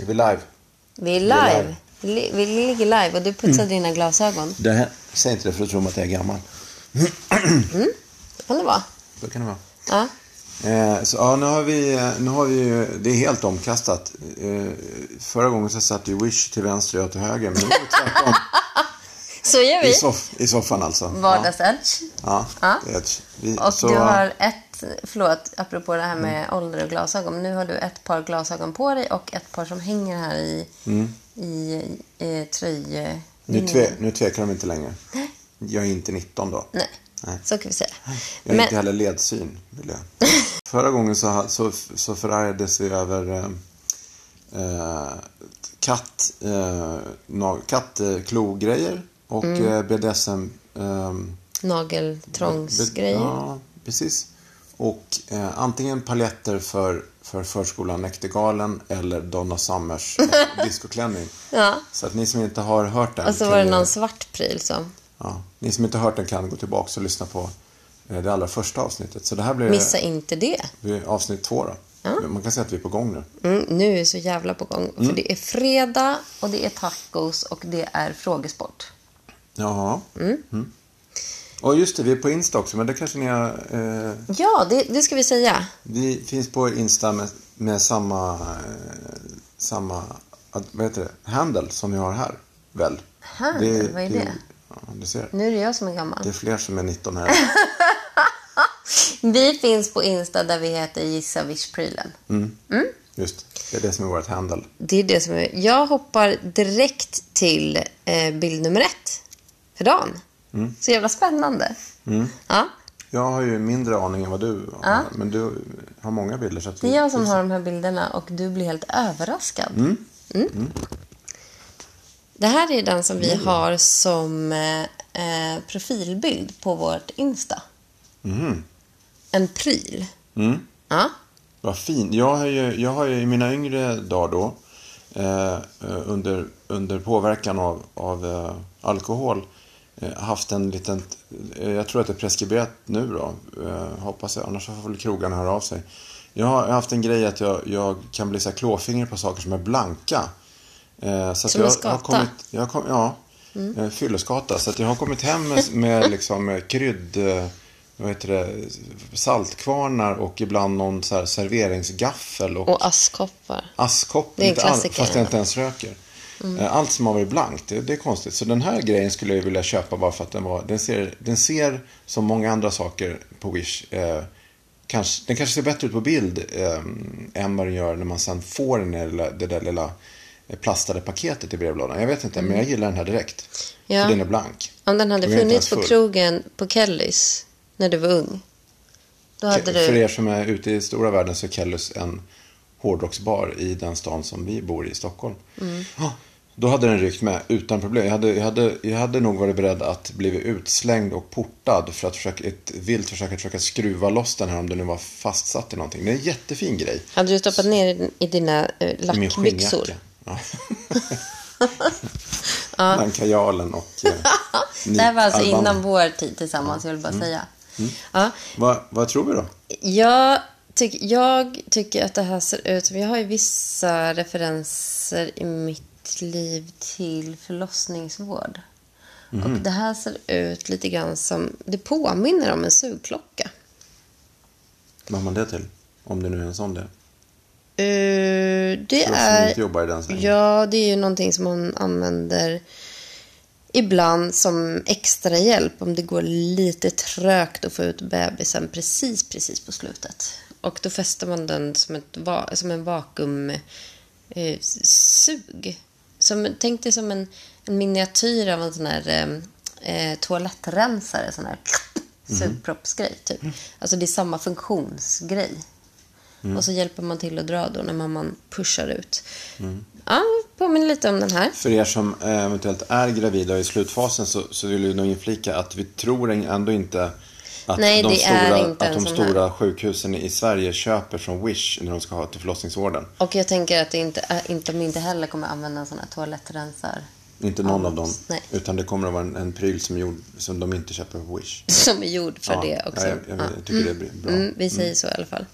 Är vi live? Vi är Vi är live. Li- Vi ligger live och du putsar dina glasögon. Det här, säg inte det för att tro att jag är gammal. Det kan det vara. Så kan det vara. Ja. Eh, så, ja, nu har vi, eh, nu har vi ju- det är helt omkastat. Eh, förra gången så satt ju Wish till vänster och jag till höger. Men nu är det tvärtom. Så gör I, vi. soff, I soffan alltså. Vardagsedge. Ja, Ja. är ett- vi, Och så, du har ett, förlåt, apropå det här med ålder och glasögon. Nu har du ett par glasögon på dig och ett par som hänger här i, i, i tröj... nu, tve, nu tvekar de inte längre. Jag är inte 19 då. Nej, Nej. så kan vi säga. Jag har Men, inte heller ledsyn. Vill jag. Förra gången så, så, så förargades vi över eh, eh, katt, eh, kattklogrejer och Mm. eh, BDSM. Eh, nageltrångsgrejer. Ja, precis. Och eh, antingen paletter för, för förskolan Näktergalen eller Donna Summers discoklänning. Ja. Så att ni som inte har hört den Och så var det någon svart pryl som... Ja, ni som inte har hört den kan gå tillbaka och lyssna på eh, det allra första avsnittet. Så det här blir Missa inte det. blir avsnitt två då. Man kan säga att vi är på gång nu. Mm, nu är vi så jävla på gång. Mm. För det är fredag och det är tacos och det är frågesport. Jaha. Mm. Och just det, vi är på Insta också, men det kanske ni har... Eh, Ja, det, det ska vi säga. vi finns på Insta med, med samma, eh, samma, ad- vad heter det, handle som vi har här, väl? Handle? Vad är det? Ja, du ser. Nu är det jag som är gammal. Det är fler som är 19 här. Vi finns på Insta där vi heter Gissa Wish-prylen. Just, det är det som är vårt handle. Det är det som är... Jag hoppar direkt till eh, bild nummer ett för dagen. Mm. Så jävla spännande. Ja, Jag har ju mindre aning än vad du har, men du har många bilder. Så att det är jag som har de här bilderna och du blir helt överraskad. Mm. Det här är den som vi har som eh, eh, profilbild på vårt Insta. Mhm. En pryl. Mm. Ja. Vad fint. Jag har ju, jag har ju i mina yngre dagar då, eh, eh, under, under påverkan av, av eh, alkohol, haft en liten, eh, jag tror att det är preskriberat nu då, eh, hoppas jag, annars får väl krogarna höra av sig. Jag har, haft en grej att jag, jag kan bli så klåfingrig på saker som är blanka. Eh, så att Som en jag, har kommit, jag har kom, ja, mm. fylleskata. Så att jag har kommit hem med, med liksom eh, krydd, eh, vad heter det, saltkvarnar och ibland någon så serveringsgaffel och, Och askkoppar. askkopp. Det är en all- klassiker, Fast jag ja. inte ens röker. Eh, Allt som har varit blankt, det, det är konstigt. Så den här grejen skulle jag vilja köpa bara för att den var, den ser, den ser som många andra saker på Wish. Eh, kanske, den kanske ser bättre ut på bild eh, än vad den gör när man sen får den där, lilla- det där lilla eh, plastade paketet i brevlådan. Jag vet inte, men jag gillar den här direkt. Ja. För den är blank. Om den hade funnits på krogen på Kellys när du var ung. Då hade För du... er som är ute i stora världen så är Kellys en hårdrocksbar i den stan som vi bor i, Stockholm. Mm. Ja, Då hade den ryckt med utan problem. Jag hade, jag, hade, jag hade nog varit beredd att bli utslängd och portad för att försöka, ett vilt försöka, försöka skruva loss den här om den nu var fastsatt i någonting. Det är en jättefin grej. Hade du stoppat ner i- dina eh, lackbyxor? Ja. Den kajalen och... Eh, Det här var alltså nit- innan vår tid tillsammans, jag vill bara säga. Ja, Vad, vad tror vi då? jag, tyck, jag tycker att det här ser ut som... Jag har ju vissa referenser i mitt liv till förlossningsvård. Och det här ser ut lite grann som... Det påminner om en sugklocka. Vad har man det till? Om det nu är en sån det. Uh, det För oss som är... inte jobbar i den svängen. Ja, det är ju någonting som man använder ibland som extra hjälp om det går lite trögt att få ut bebisen precis, precis på slutet. Och då fäster man den som, ett, som en vakuumsug. Eh, sug. Som, tänk dig som en, en miniatyr av en sån här eh, eh, toalettrensare, sån här sugproppsgrej typ. Alltså det är samma funktionsgrej. Och så hjälper man till att dra då när mamman pushar ut. Ja, påminner lite om den här. För er som eh, eventuellt är gravida och i slutfasen så, så vill jag nog inflika att vi tror ändå inte att Nej, de, det är stora, inte att de sån här. stora sjukhusen i Sverige köper från Wish när de ska ha till förlossningsvården. Och jag tänker att det inte, äh, inte, de inte heller kommer använda en sån här toalettrensar. Inte någon av dem. Nej. Utan det kommer att vara en, en pryl som, är gjord, som de inte köper på Wish. Som är gjord för Ja, det också. ja, jag, jag, jag tycker det är bra. Mm, vi säger så i alla fall.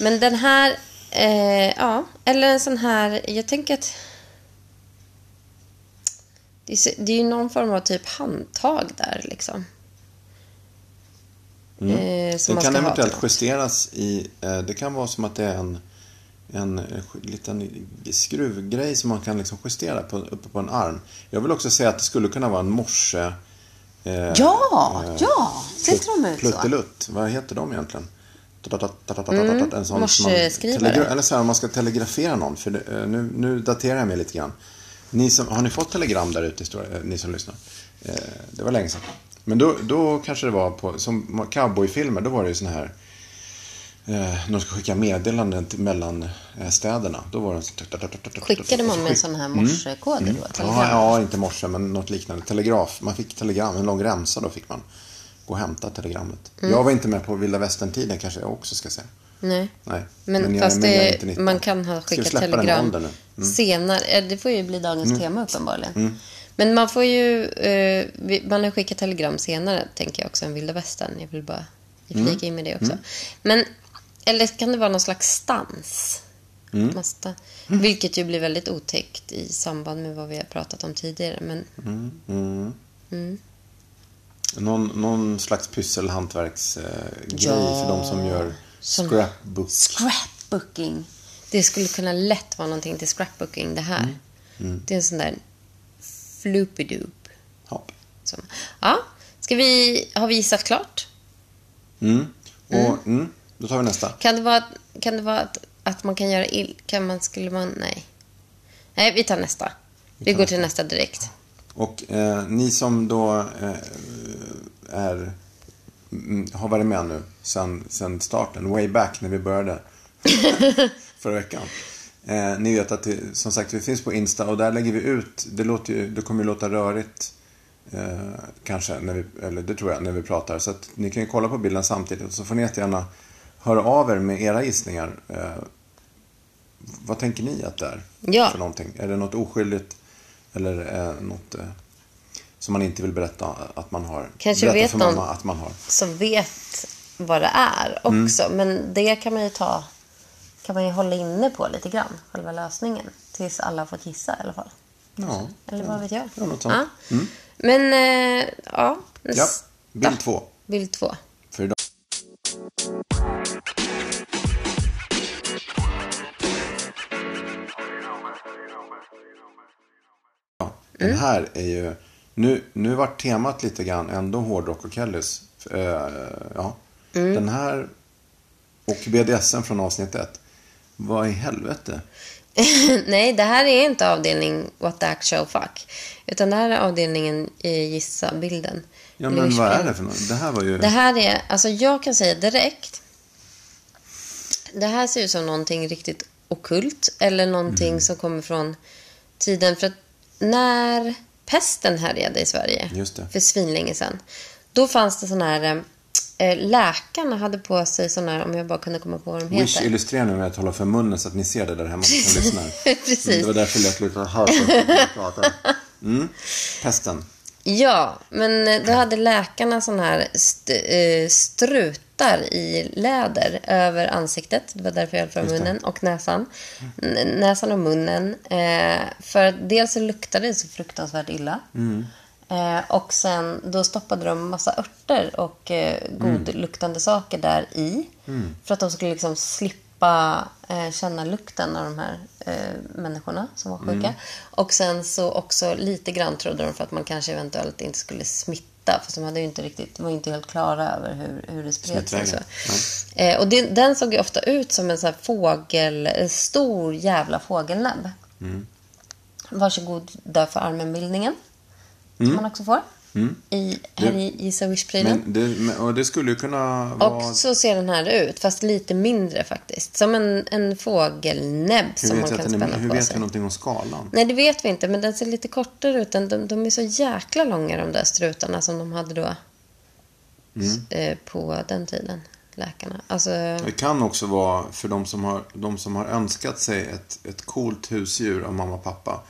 Men den här Eh, ja, eller en sån här... Jag tänker att... Det är, det är ju någon form av typ handtag där liksom. Eh, som Det man kan ha eventuellt till något. justeras i... Eh, det kan vara som att det är en, en eh, liten skruvgrej som man kan liksom justera på, uppe på en arm. Jag vill också säga att det skulle kunna vara en morse... Eh, Ja, ja! Ser inte de ut så? Pluttelutt. Vad heter de egentligen? Mm, en sån som man- morseskrivare. Eller så här, om man ska telegrafera någon. För det, eh, nu, nu daterar jag mig lite grann. Ni som, har ni fått telegram där ute, eh, ni som lyssnar? Eh, Det var länge sedan. Men då, då kanske det var på, som cowboyfilmer, då var det ju sån här Eh, de ska skicka meddelanden mellan eh, städerna. Då var det sån- Skickade man med sån här morsekoder då? Telegram? Ja, ja, inte morse, men något liknande. Telegraf. Man fick telegram, en lång remsa då fick man gå och hämta telegrammet. Mm. Jag var inte med på vilda västern-tiden kanske jag också ska säga. Nej. Nej. Men, jag- fast men är det, inte 19. man kan ha skickat telegram? Mm. senare. Det får ju bli dagens tema uppenbarligen. Men man får ju... Eh, man har skickat telegram senare, tänker jag också, än vilda västern. Jag vill bara Mm. flika in med det också. Men, eller kan det vara någon slags stans? Mm. Masta. Vilket ju blir väldigt otäckt i samband med vad vi har pratat om tidigare. Men Mm. Någon, någon slags pysselhantverksgrej eh, grej Ja. för de som gör Som- scrapbook. Scrapbooking. Det skulle kunna lätt vara någonting till scrapbooking, det här. Mm. Det är en sån där floopy-doop. Hopp. Som, ja, ska vi, har vi gissat klart? Mm. Och, mm. Då tar vi nästa. Kan det vara, kan det vara att, att man kan göra ill... Kan man, skulle man... Nej. Nej, vi tar nästa. Vi går till nästa direkt. Och eh, ni som då eh, är, mm, har varit med nu sen, sen starten, way back när vi började förra veckan. Eh, ni vet att det, som sagt vi finns på Insta och där lägger vi ut, det, låter ju, det kommer ju låta rörigt eh, kanske, när vi, eller det tror jag, när vi pratar. Så att ni kan ju kolla på bilden samtidigt och så får ni jättegärna höra av er med era gissningar. Eh, vad tänker ni att det är Ja. för någonting? Är det något oskyldigt eller eh, något eh, som man inte vill berätta att man har? Kanske berätta vet för mamma att man har. Som vet vad det är också. Men det kan man ju ta... Kan man ju hålla inne på lite grann. Själva lösningen. Tills alla har fått gissa i alla fall. Ja, Eller vad vet jag? Ja, något sånt. Mm. Men, eh, ja. ja. Bild två Bild två. för idag. Ja, Den Mm. här är ju... Nu, nu var temat lite grann ändå hårdrock och Kellys. Eh, ja. Mm. Den här och BDSM från avsnitt ett. Vad i helvete? Nej, det här är inte avdelning What the actual fuck. Utan det här är avdelningen i Gissa bilden. Ja, men vad är det för något? Det här var ju... Det här är, alltså jag kan säga direkt. Det här ser ut som någonting riktigt okult. Eller någonting Mm. som kommer från tiden. För att när pesten härjade i Sverige. För svinlänge sedan. Då fanns det sådana här... Eh, läkarna hade på sig sådana här, om jag bara kunde komma på vad de Wish heter. illustrerar nu med att hålla för munnen så att ni ser det där hemma som lyssnar. Precis. Det var därför jag lät prata. Mm. Pesten. Ja, men eh, då hade läkarna såna här st- eh, strutar i läder över ansiktet. Det var därför jag höll för munnen och näsan. N- näsan och munnen. Eh, för dels så luktade det så fruktansvärt illa. Eh, och sen då stoppade de massa örter och eh, godluktande saker där i. För att de skulle liksom slippa eh, känna lukten av de här eh, människorna som var sjuka. Och sen så också lite grann trodde de för att man kanske eventuellt inte skulle smitta. För de hade inte riktigt, var inte helt klara över hur, hur det spreds. Och, så. Smittvägen, Eh, och det, den såg ju ofta ut som en sån fågel, en stor jävla fågelnäbb. Varsågod där för armenbildningen. Som man också får. I, här i Gissa Wish-prylen. Och det skulle ju kunna vara... Och så ser den här ut, fast lite mindre faktiskt. Som en, en fågelnäbb som man kan den är, spänna hur på vet sig. vi någonting om skalan? Nej, det vet vi inte, men den ser lite kortare ut. De, de är så jäkla långa de där strutarna som de hade då. Mm. Eh, på den tiden, läkarna. Alltså, Det kan också vara för de som har, de som har önskat sig ett, ett coolt husdjur av mamma och pappa.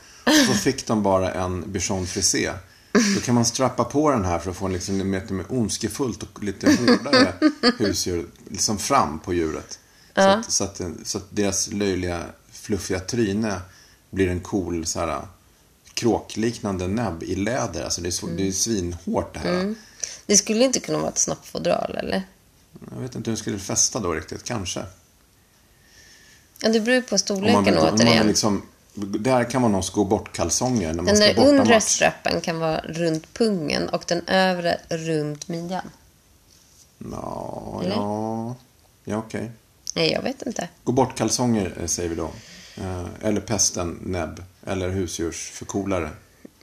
Så fick de bara en bichon frisé. Då kan man strappa på den här för att få en liksom lite mer ondskefullt och lite hårdare husdjur liksom fram på djuret. Så, att, så, att, så att deras löjliga, fluffiga tryne blir en cool så här, kråkliknande näbb i läder. Alltså det är, så, det är svinhårt det här. Det skulle inte kunna vara ett snoppfodral, eller? Jag vet inte hur det skulle fästa då riktigt. Kanske. Ja, det beror ju på Om storleken man vill, om man återigen. vill liksom, där kan man nog sko bort kalsonger när man Den ska där undre match. strappen kan vara runt pungen och den övre runt midjan. Ja, Eller? ja, ja okej. Nej, jag vet inte. Gå bort kalsonger eh, säger vi då. Eh, eller pesten näbb. Eller husdjursförkolare.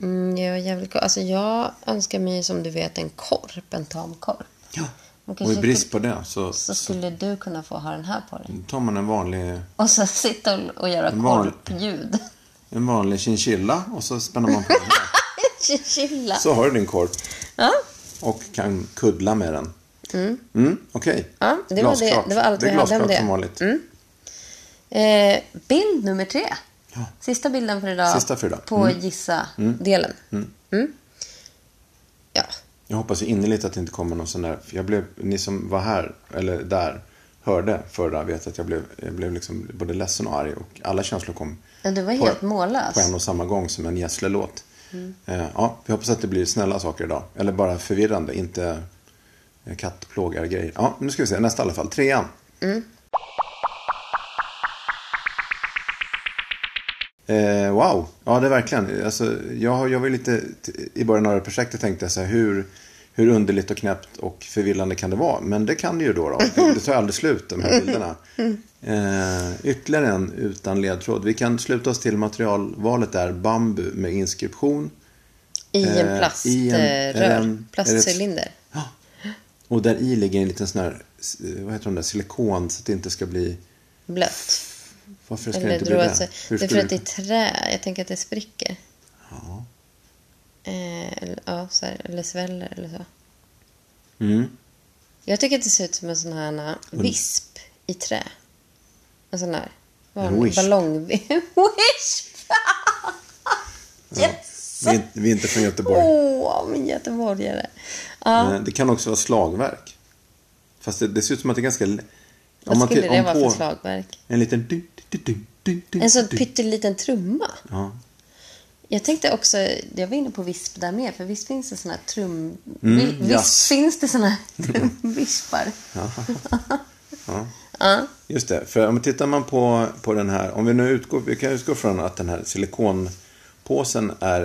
Mm, jag, alltså jag önskar mig som du vet en korp, en tam korp. Ja. Och i brist på det så, Så skulle du kunna få ha den här på dig. tar man en vanlig, Och så sitta och, och göra En vanlig- korpljud. en vanlig chinchilla och så spänner man på den här. Chilla. Så har du din korp Ja, och kan kuddla med den. Mm. Okej. Ja, det var det- det var allt vi hade om det. som vanligt. Eh, bild nummer tre. Ja. Sista bilden för idag. Sista för idag. På Mm. gissa-delen. Ja. Jag hoppas innerligt att det inte kommer någon sån där. Jag blev, ni som var här, eller där, hörde förra vet att jag blev, jag blev liksom både ledsen och arg. Och alla känslor kom ja, du var på, helt mållös. på en och samma gång som en Gessle-låt. Mm. Eh, ja, vi hoppas att det blir snälla saker idag. Eller bara förvirrande, inte kattplågar-grejer. Ja, nu ska vi se. Nästa i alla fall. Trean. Mm. Eh, wow, ja det är verkligen. Alltså, jag, jag var lite, i början av det här projektet tänkte jag så här, hur, hur underligt och knäppt och förvillande kan det vara? Men det kan det ju då. då. Det, det tar aldrig slut, de här bilderna. Eh, ytterligare en utan ledtråd. Vi kan sluta oss till materialvalet där, bambu med inskription. I en Eh, plaströr. det- plastcylinder. Ja. Och där i ligger en liten sån här, eh, vad heter de där, silikon så att det inte ska bli, Blött. Varför ska Eller inte bli det? åt sig. Hur Det är för att det är trä. Jag tänker att det spricker. Ja. Eh, eller, ja, så här, eller sväller eller så. Mm. Jag tycker att det ser ut som en sån här uh, visp i trä. En sån här. En wisp. Ballong... wisp! yes! Vi, är, vi är inte från Göteborg. Åh, min göteborgare. Ja, Eh, Det kan också vara slagverk. Fast det, det ser ut som att det är ganska... vad skulle till- det vara för slagverk? En liten... Du, du, du, du, du, En sån pytteliten trumma. Ja. Jag tänkte också, jag var inne på visp där med, för visst finns det såna här trum... Mm, vi- visst jazz. finns det såna här trumvispar. Ja. Ja. Just det, för om tittar man på, på den här, om vi nu utgår, vi kan utgå från att den här silikonpåsen är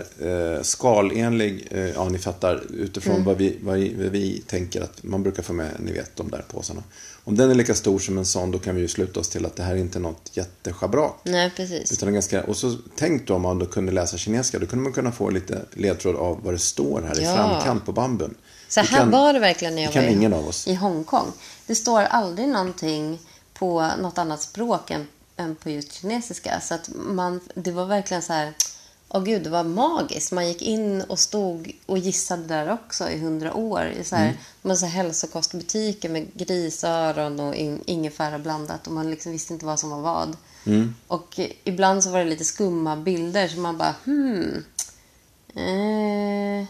eh, skalenlig, eh, ja ni fattar, utifrån Mm. vad, vi, vad, vi, vad vi tänker att man brukar få med, ni vet, de där påsarna. Om den är lika stor som en sån, då kan vi ju sluta oss till att det här är inte något jätteschabrak. Nej, precis. Utan ganska, och så tänk då om man då kunde läsa kinesiska, då kunde man kunna få lite ledtråd av vad det står här i Ja. framkant på bambun. Så här kan- var det verkligen när jag var i, ingen av oss. i Hongkong. Det står aldrig någonting på något annat språk än, än på just kinesiska. Så att man, det var verkligen så här, åh gud, det var magiskt. Man gick in och stod och gissade där också i hundra år. I så här, Mm. så här hälsokostbutiker med grisöron och in, ingefära blandat. Och man liksom visste inte vad som var vad. Mm. Och ibland så var det lite skumma bilder. Så man bara, hmm. Eh,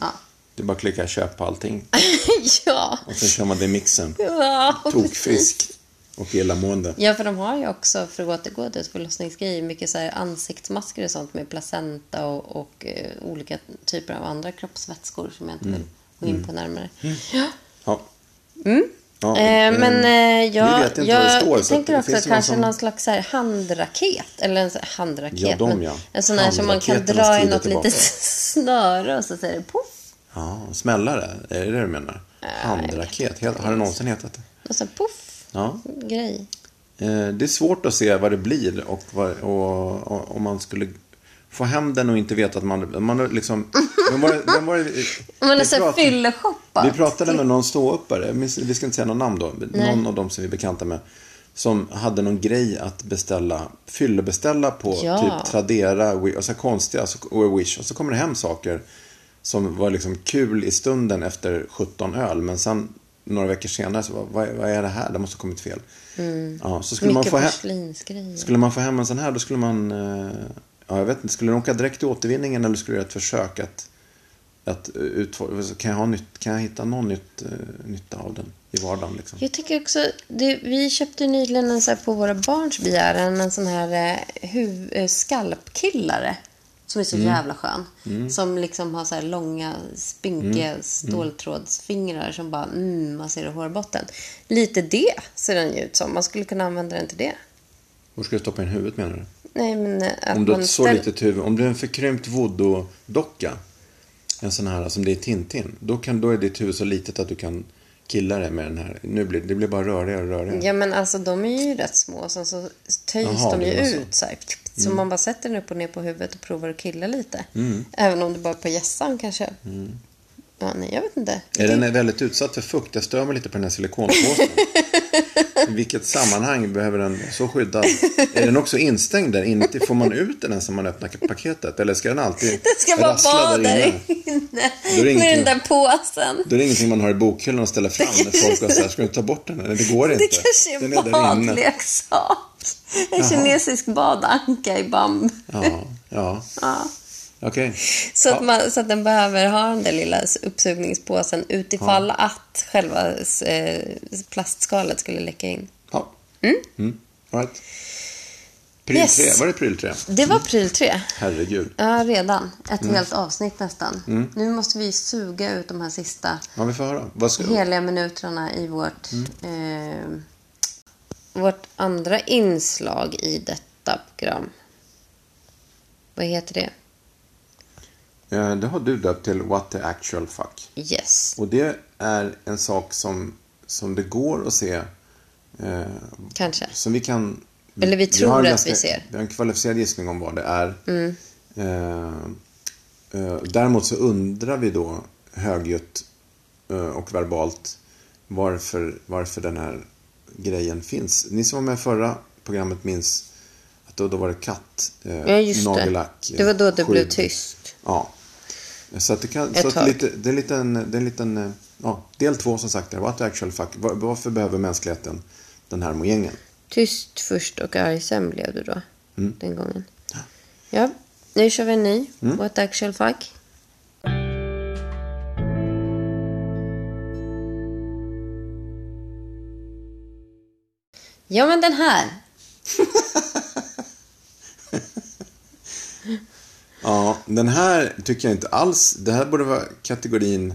ja. Är bara att klicka köp på allting. ja. Och sen kör man det i mixen. Ja, Tokfisk och illamående. Ja, för de har ju också, för att återgå till förlossningsgrejer, mycket så här ansiktsmasker och sånt med placenta och, och eh, olika typer av andra kroppsvätskor som jag inte Mm. vill gå in på närmare. Ja. Ja. Mm. Ja, Eh, men eh, jag, vet inte jag, vad det står, jag tänker också kanske som- någon slags här handraket. Eller en handraket. Ja, de, ja. En sån här som man kan dra i något tillbaka. litet snöre och så säger det poff. Ja, smällare. Är det det du menar? Handraket. Har det någonsin hetat det? Och så poff. Ja. Grej. Eh, Det är svårt att se vad det blir och, vad, och, och om man skulle få hem den och inte veta att man... man har liksom, vem var vem var man så pratade- fylleshoppat. Vi pratade med någon ståuppare, vi ska inte säga någon namn då, någon av dem som vi är bekanta med. Som hade någon grej att beställa, fyllebeställa på Ja. typ Tradera, Wi- alltså konstiga, så- och Wish. Och så kommer det hem saker som var liksom kul i stunden efter 17 öl. Men sen några veckor senare så var, vad, vad är det här? Det måste ha kommit fel. Ja, så skulle man, Mycket få hem, porslinsgrejer. skulle man få hem en sån här då skulle man, eh, ja jag vet inte, skulle den åka direkt till återvinningen eller skulle du göra ett försök att att eh, utfor- kan, jag ha nytt, kan jag hitta någon nytt, eh, nytta av den i vardagen? Liksom? Jag tycker också, det, vi köpte nyligen en så här, på våra barns begäran en sån här huv, skalpkillare. Som är så jävla skön. Som liksom har så här långa, spinkiga ståltrådsfingrar som bara mm, man ser i hårbotten. Lite det ser den ju ut som. Man skulle kunna använda den till det. Var ska du stoppa in huvudet menar du? Nej, men eh, Om du har ett så ställ- litet huvud, om du är en förkrympt voodoo-docka, en sån här som det är Tintin, då, kan, då är ditt huvud så litet att du kan killa det med den här. Nu blir, det blir bara rörigare och rörigare. Ja, men alltså de är ju rätt små. Sen så töjs Jaha, de ju ut så här. Så man bara sätter den upp och ner på huvudet och provar att killa lite. Mm. Även om det bara är på gässan kanske. Ja, nej, jag vet inte. Är den väldigt utsatt för fukt? Jag stör mig lite på den här silikonpåsen. I vilket sammanhang behöver den så skyddad? Är den också instängd där inuti? Får man ut den ens när man öppnar paketet? Eller ska den alltid Det ska bara vara där inne? Med den där påsen. Då är det ingenting man har i bokhyllan och ställer fram när folk har så här, ska du ta bort den? Nej, det går inte. Det kanske är den en badleksak. En Jaha. kinesisk badanka i bamb. Ja, ja. Ja. Okej. Så, att man, så att den behöver ha den där lilla uppsugningspåsen utifall att själva eh, plastskalet skulle läcka in. Ja. Mm. All right. Pryl Yes. 3, var det pryl 3? Det var pryl 3. Herregud. Ja, redan. Ett Mm. helt avsnitt nästan. Nu måste vi suga ut de här sista Ja, vi får höra. Vad ska... heliga minuterna i vårt, Mm. eh, vårt andra inslag i detta program. Vad heter det? Eh, Det har du döpt till What the actual fuck. Yes. Och det är en sak som, som det går att se. Eh, Kanske. som vi kan... Eller vi tror en att vi ser. Vi har en kvalificerad gissning om vad det är. Mm. Eh, eh, däremot så undrar vi då högljutt eh, och verbalt varför, varför den här grejen finns. Ni som var med förra programmet minns att då, då var det katt, eh, Ja, just det. nagellack, Det var då det blev skydd. tyst. Ja. Så att det, kan, så att lite, det är en, det är en liten, eh, ja, del två som sagt, där, what the actual fuck. Var, varför behöver mänskligheten den här mojängen? Tyst först och arg sen blev du då. Mm. Den gången. Ja, nu kör vi en ny. What the actual fuck. Ja, men den här. Ja, den här tycker jag inte alls, det här borde vara kategorin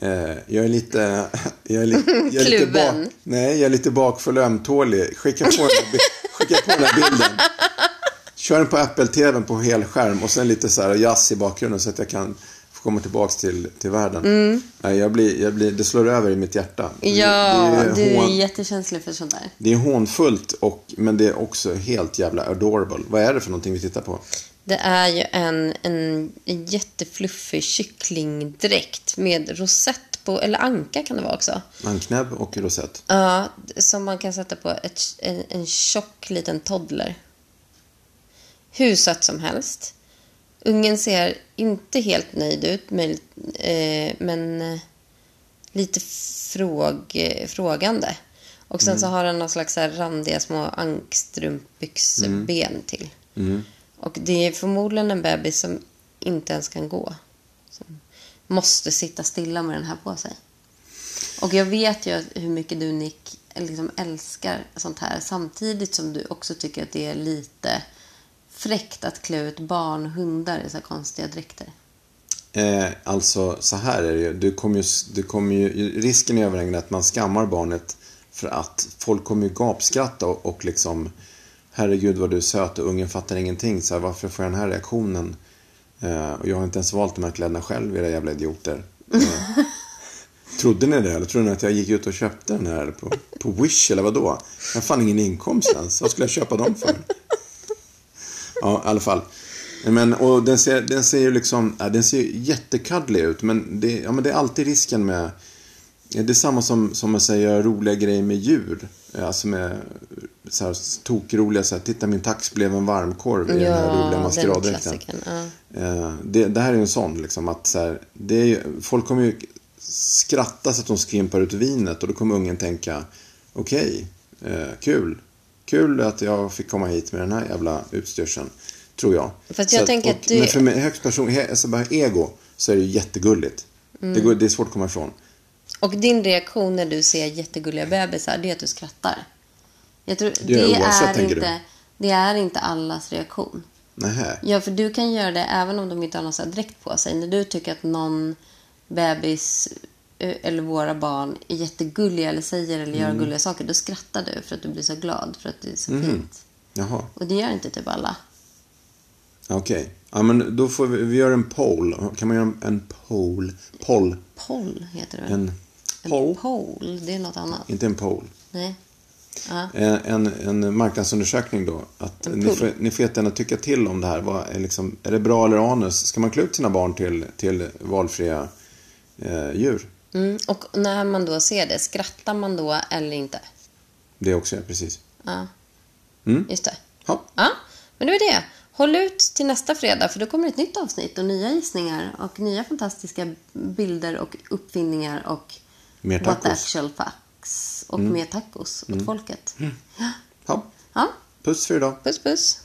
eh, jag är lite... Jag är, li, jag är lite bak, Nej, jag är lite bakfull och ömtålig. Skicka på, den skicka på den här bilden. Kör den på Apple-TVn på helskärm och sen lite så här jazz i bakgrunden så att jag kan få komma tillbaks till, till världen. Nej, jag blir, jag blir, det slår över i mitt hjärta. Mm. Ja, det är du är hån- jättekänslig för sånt där. Det är hånfullt, och, men det är också helt jävla adorable. Vad är det för någonting vi tittar på? Det är ju en, en, jättefluffig kycklingdräkt med rosett på, eller anka kan det vara också. Anknäbb och rosett. Ja, som man kan sätta på ett, en, en tjock liten toddler. Hur söt som helst. Ungen ser inte helt nöjd ut, men, eh, men eh, lite fråg, eh, frågande. Och sen så har den någon slags så randiga små ankstrumpbyxben till. Och det är förmodligen en bebis som inte ens kan gå. Som måste sitta stilla med den här på sig. Och jag vet ju hur mycket du, Nick, liksom älskar sånt här. Samtidigt som du också tycker att det är lite fräckt att klä ut barn och hundar i så här konstiga dräkter. Eh, alltså, så här är det ju. Du kommer ju, du kommer ju. Risken är överhängande att man skammar barnet för att folk kommer ju gapskratta och, och liksom Herregud vad du är söt och ungen fattar ingenting. Så här, varför får jag den här reaktionen? Eh, och jag har inte ens valt de här kläderna själv, era jävla idioter. Eh, trodde ni det? Eller trodde ni att jag gick ut och köpte den här på, på Wish eller vad då? Jag har fan ingen inkomst ens. Vad skulle jag köpa dem för? Ja, i alla fall. Men, och den ser, den ser ju liksom, ja, den ser ju jättekuddlig ut. Men det, ja, men det är alltid risken med, det är samma som, som att säga roliga grejer med djur. Alltså med så här tokroliga, så här, titta min tax blev en varmkorv i den här roliga maskeraddräkten. Ja. Eh, det, det här är ju en sån, liksom, att så här, det är ju, folk kommer ju skratta så att de skvimpar ut vinet och då kommer ungen tänka, okej, eh, kul. Kul att jag fick komma hit med den här jävla utstyrseln, tror jag. Fast Så jag tänker och, att det- Men för mig, högst person, alltså bara ego, så är det jättegulligt. Mm. Det, går, det är svårt att komma ifrån. Och din reaktion när du ser jättegulliga bebisar, det är att du skrattar. Jag tror, Det är oavsett, är du? inte, det är inte allas reaktion. Nähä. Ja, för du kan göra det även om de inte har någon så dräkt på sig. När du tycker att någon bebis eh, eller våra barn är jättegulliga eller säger eller Mm. gör gulliga saker, då skrattar du för att du blir så glad för att det är så Mhm. fint. Jaha, Och det gör inte typ alla. okej. Ja, men då får vi, vi gör en poll. Kan man göra en- en poll? Poll. Poll heter det? En En poll? poll, det är något annat. Inte en poll. Nej. Ja. En, en, en marknadsundersökning då. Att ni, får, ni får jättegärna tycka till om det här. Vad är, liksom, är det bra eller anus? Ska man klä ut sina barn till, till valfria eh, djur? Mm. Och när man då ser det, skrattar man då eller inte? Det också, ja, precis. Ja, Mm. just det. Ja. Ja, men det var det. Håll ut till nästa fredag för då kommer ett nytt avsnitt och nya gissningar och nya fantastiska bilder och uppfinningar och Mer what tacos. actual facts och mer tacos åt folket. Ja. Ja. ja, Puss för idag. puss puss.